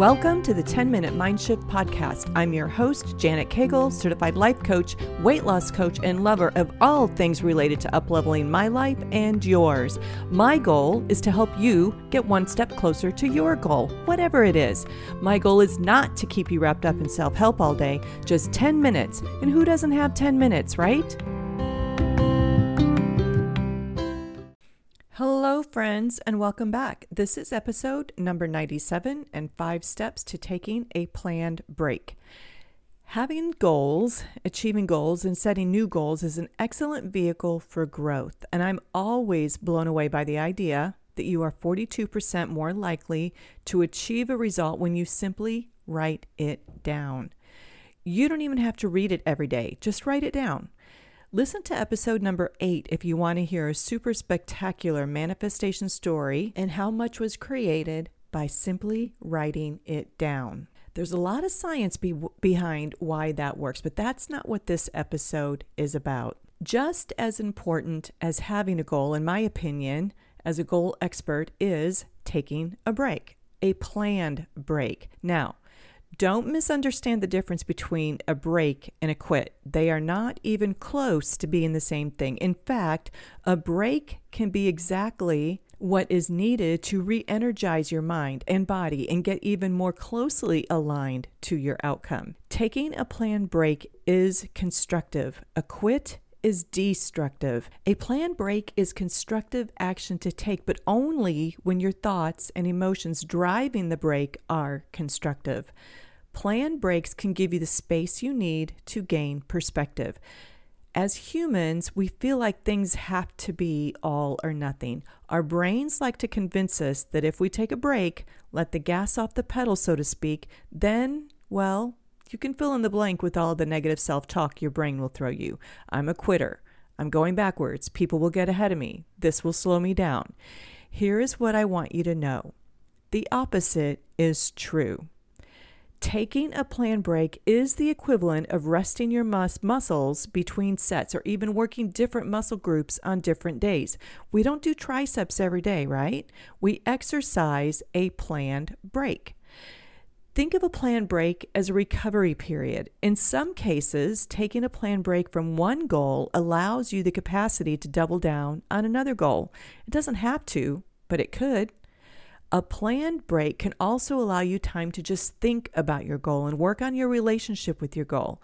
Welcome to the 10 Minute Mindshift Podcast. I'm your host, Janet Cagle, certified life coach, weight loss coach, and lover of all things related to upleveling my life and yours. My goal is to help you get one step closer to your goal, whatever it is. My goal is not to keep you wrapped up in self help all day, just 10 minutes. And who doesn't have 10 minutes, right? Hello, friends, and welcome back. This is episode number 97 and five steps to taking a planned break. Having goals, achieving goals, and setting new goals is an excellent vehicle for growth. And I'm always blown away by the idea that you are 42% more likely to achieve a result when you simply write it down. You don't even have to read it every day, just write it down. Listen to episode number eight if you want to hear a super spectacular manifestation story and how much was created by simply writing it down. There's a lot of science be- behind why that works, but that's not what this episode is about. Just as important as having a goal, in my opinion, as a goal expert, is taking a break, a planned break. Now, don't misunderstand the difference between a break and a quit. They are not even close to being the same thing. In fact, a break can be exactly what is needed to re energize your mind and body and get even more closely aligned to your outcome. Taking a planned break is constructive, a quit is destructive. A planned break is constructive action to take, but only when your thoughts and emotions driving the break are constructive. Planned breaks can give you the space you need to gain perspective. As humans, we feel like things have to be all or nothing. Our brains like to convince us that if we take a break, let the gas off the pedal, so to speak, then, well, you can fill in the blank with all the negative self talk your brain will throw you. I'm a quitter. I'm going backwards. People will get ahead of me. This will slow me down. Here is what I want you to know the opposite is true. Taking a planned break is the equivalent of resting your mus- muscles between sets or even working different muscle groups on different days. We don't do triceps every day, right? We exercise a planned break. Think of a planned break as a recovery period. In some cases, taking a planned break from one goal allows you the capacity to double down on another goal. It doesn't have to, but it could. A planned break can also allow you time to just think about your goal and work on your relationship with your goal.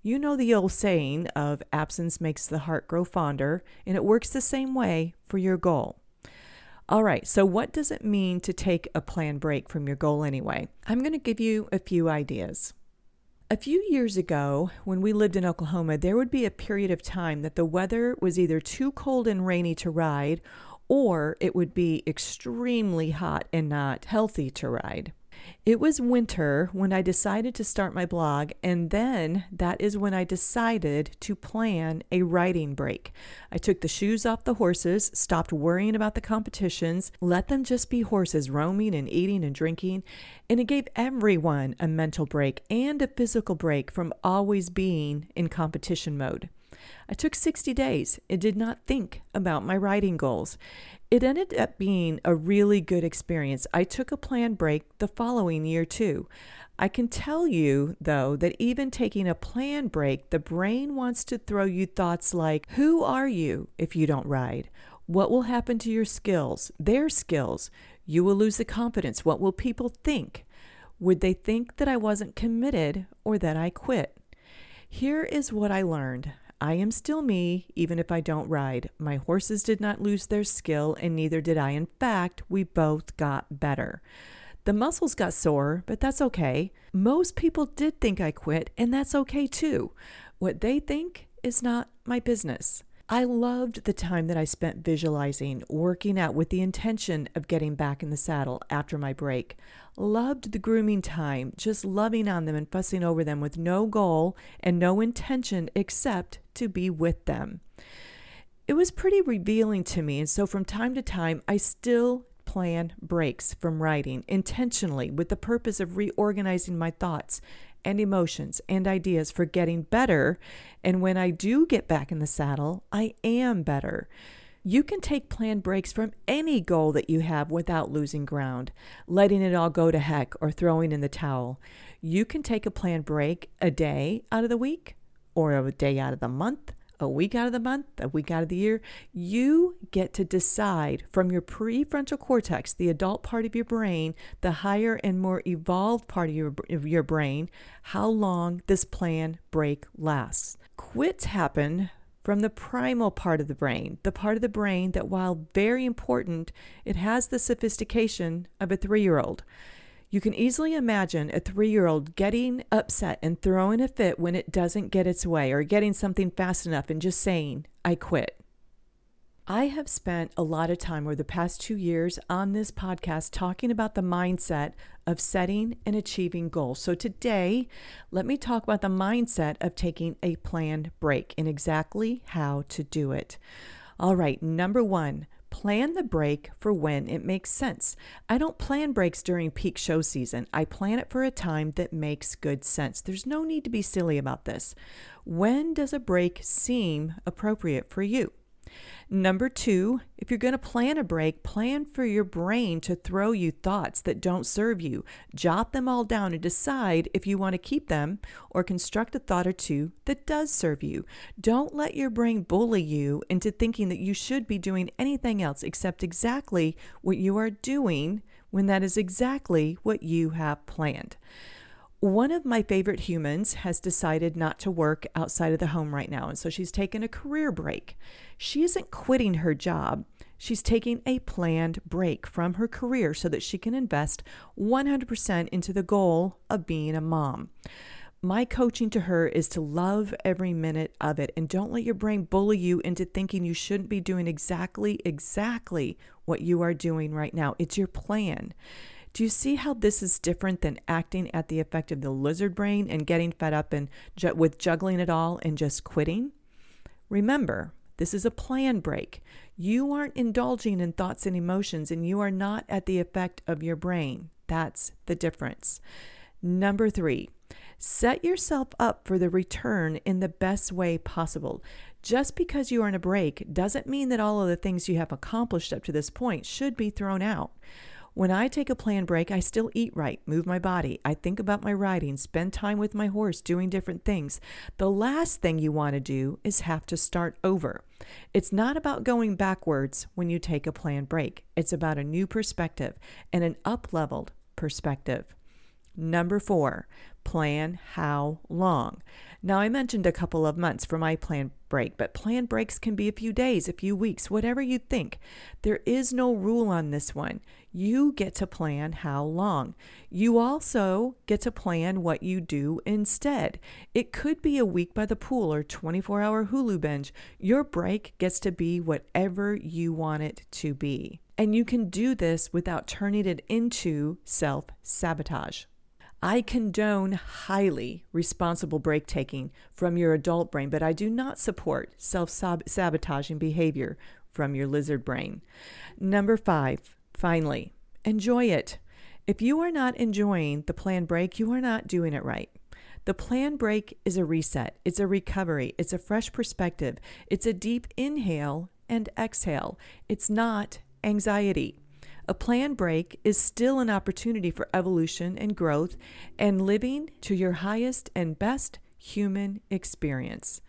You know the old saying of absence makes the heart grow fonder, and it works the same way for your goal. All right, so what does it mean to take a planned break from your goal anyway? I'm going to give you a few ideas. A few years ago, when we lived in Oklahoma, there would be a period of time that the weather was either too cold and rainy to ride or it would be extremely hot and not healthy to ride. It was winter when I decided to start my blog, and then that is when I decided to plan a riding break. I took the shoes off the horses, stopped worrying about the competitions, let them just be horses roaming and eating and drinking, and it gave everyone a mental break and a physical break from always being in competition mode. I took 60 days and did not think about my riding goals. It ended up being a really good experience. I took a planned break the following year, too. I can tell you, though, that even taking a planned break, the brain wants to throw you thoughts like, Who are you if you don't ride? What will happen to your skills, their skills? You will lose the confidence. What will people think? Would they think that I wasn't committed or that I quit? Here is what I learned I am still me, even if I don't ride. My horses did not lose their skill, and neither did I. In fact, we both got better. The muscles got sore, but that's okay. Most people did think I quit, and that's okay too. What they think is not my business. I loved the time that I spent visualizing, working out with the intention of getting back in the saddle after my break. Loved the grooming time, just loving on them and fussing over them with no goal and no intention except to be with them. It was pretty revealing to me, and so from time to time, I still plan breaks from riding intentionally with the purpose of reorganizing my thoughts and emotions and ideas for getting better. And when I do get back in the saddle, I am better. You can take planned breaks from any goal that you have without losing ground, letting it all go to heck, or throwing in the towel. You can take a planned break a day out of the week, or a day out of the month, a week out of the month, a week out of the year. You get to decide from your prefrontal cortex, the adult part of your brain, the higher and more evolved part of your, of your brain, how long this plan break lasts. Quits happen from the primal part of the brain, the part of the brain that, while very important, it has the sophistication of a three year old. You can easily imagine a three year old getting upset and throwing a fit when it doesn't get its way or getting something fast enough and just saying, I quit. I have spent a lot of time over the past two years on this podcast talking about the mindset of setting and achieving goals. So today, let me talk about the mindset of taking a planned break and exactly how to do it. All right, number one, plan the break for when it makes sense. I don't plan breaks during peak show season. I plan it for a time that makes good sense. There's no need to be silly about this. When does a break seem appropriate for you? Number two, if you're going to plan a break, plan for your brain to throw you thoughts that don't serve you. Jot them all down and decide if you want to keep them or construct a thought or two that does serve you. Don't let your brain bully you into thinking that you should be doing anything else except exactly what you are doing when that is exactly what you have planned. One of my favorite humans has decided not to work outside of the home right now, and so she's taken a career break. She isn't quitting her job. She's taking a planned break from her career so that she can invest 100% into the goal of being a mom. My coaching to her is to love every minute of it and don't let your brain bully you into thinking you shouldn't be doing exactly, exactly what you are doing right now. It's your plan. Do you see how this is different than acting at the effect of the lizard brain and getting fed up and ju- with juggling it all and just quitting? Remember, this is a plan break. You aren't indulging in thoughts and emotions, and you are not at the effect of your brain. That's the difference. Number three, set yourself up for the return in the best way possible. Just because you are in a break doesn't mean that all of the things you have accomplished up to this point should be thrown out. When I take a planned break, I still eat right, move my body. I think about my riding, spend time with my horse, doing different things. The last thing you want to do is have to start over. It's not about going backwards when you take a planned break, it's about a new perspective and an up leveled perspective. Number four, plan how long. Now, I mentioned a couple of months for my plan break, but plan breaks can be a few days, a few weeks, whatever you think. There is no rule on this one. You get to plan how long. You also get to plan what you do instead. It could be a week by the pool or 24 hour Hulu binge. Your break gets to be whatever you want it to be. And you can do this without turning it into self sabotage. I condone highly responsible break taking from your adult brain, but I do not support self sabotaging behavior from your lizard brain. Number five, finally, enjoy it. If you are not enjoying the planned break, you are not doing it right. The planned break is a reset, it's a recovery, it's a fresh perspective, it's a deep inhale and exhale. It's not anxiety. A planned break is still an opportunity for evolution and growth and living to your highest and best human experience.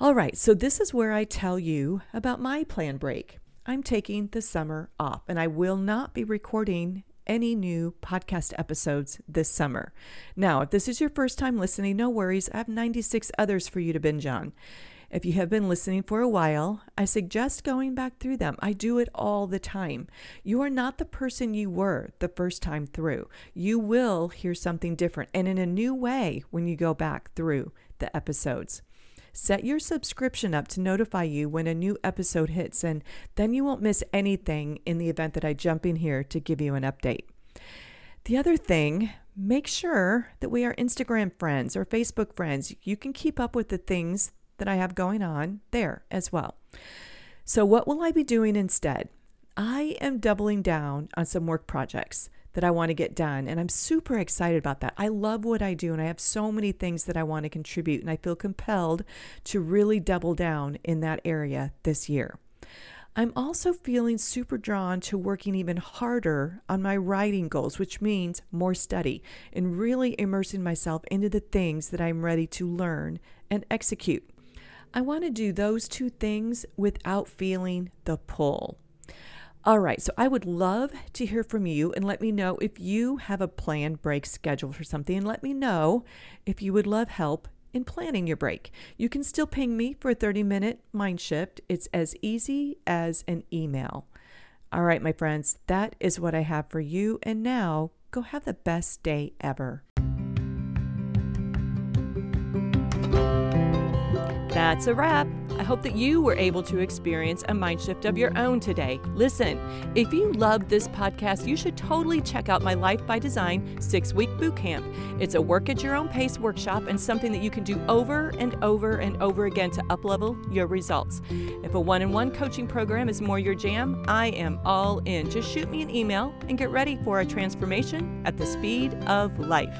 All right, so this is where I tell you about my planned break. I'm taking the summer off and I will not be recording any new podcast episodes this summer. Now, if this is your first time listening, no worries. I have 96 others for you to binge on. If you have been listening for a while, I suggest going back through them. I do it all the time. You are not the person you were the first time through. You will hear something different and in a new way when you go back through the episodes. Set your subscription up to notify you when a new episode hits, and then you won't miss anything in the event that I jump in here to give you an update. The other thing, make sure that we are Instagram friends or Facebook friends. You can keep up with the things that I have going on there as well. So, what will I be doing instead? I am doubling down on some work projects that I want to get done, and I'm super excited about that. I love what I do, and I have so many things that I want to contribute, and I feel compelled to really double down in that area this year. I'm also feeling super drawn to working even harder on my writing goals, which means more study and really immersing myself into the things that I'm ready to learn and execute. I want to do those two things without feeling the pull. All right, so I would love to hear from you and let me know if you have a planned break schedule for something and let me know if you would love help in planning your break. You can still ping me for a 30 minute mind shift. It's as easy as an email. All right, my friends, that is what I have for you. And now go have the best day ever. That's a wrap. I hope that you were able to experience a mind shift of your own today. Listen, if you love this podcast, you should totally check out my Life by Design six week boot camp. It's a work at your own pace workshop and something that you can do over and over and over again to uplevel your results. If a one on one coaching program is more your jam, I am all in. Just shoot me an email and get ready for a transformation at the speed of life.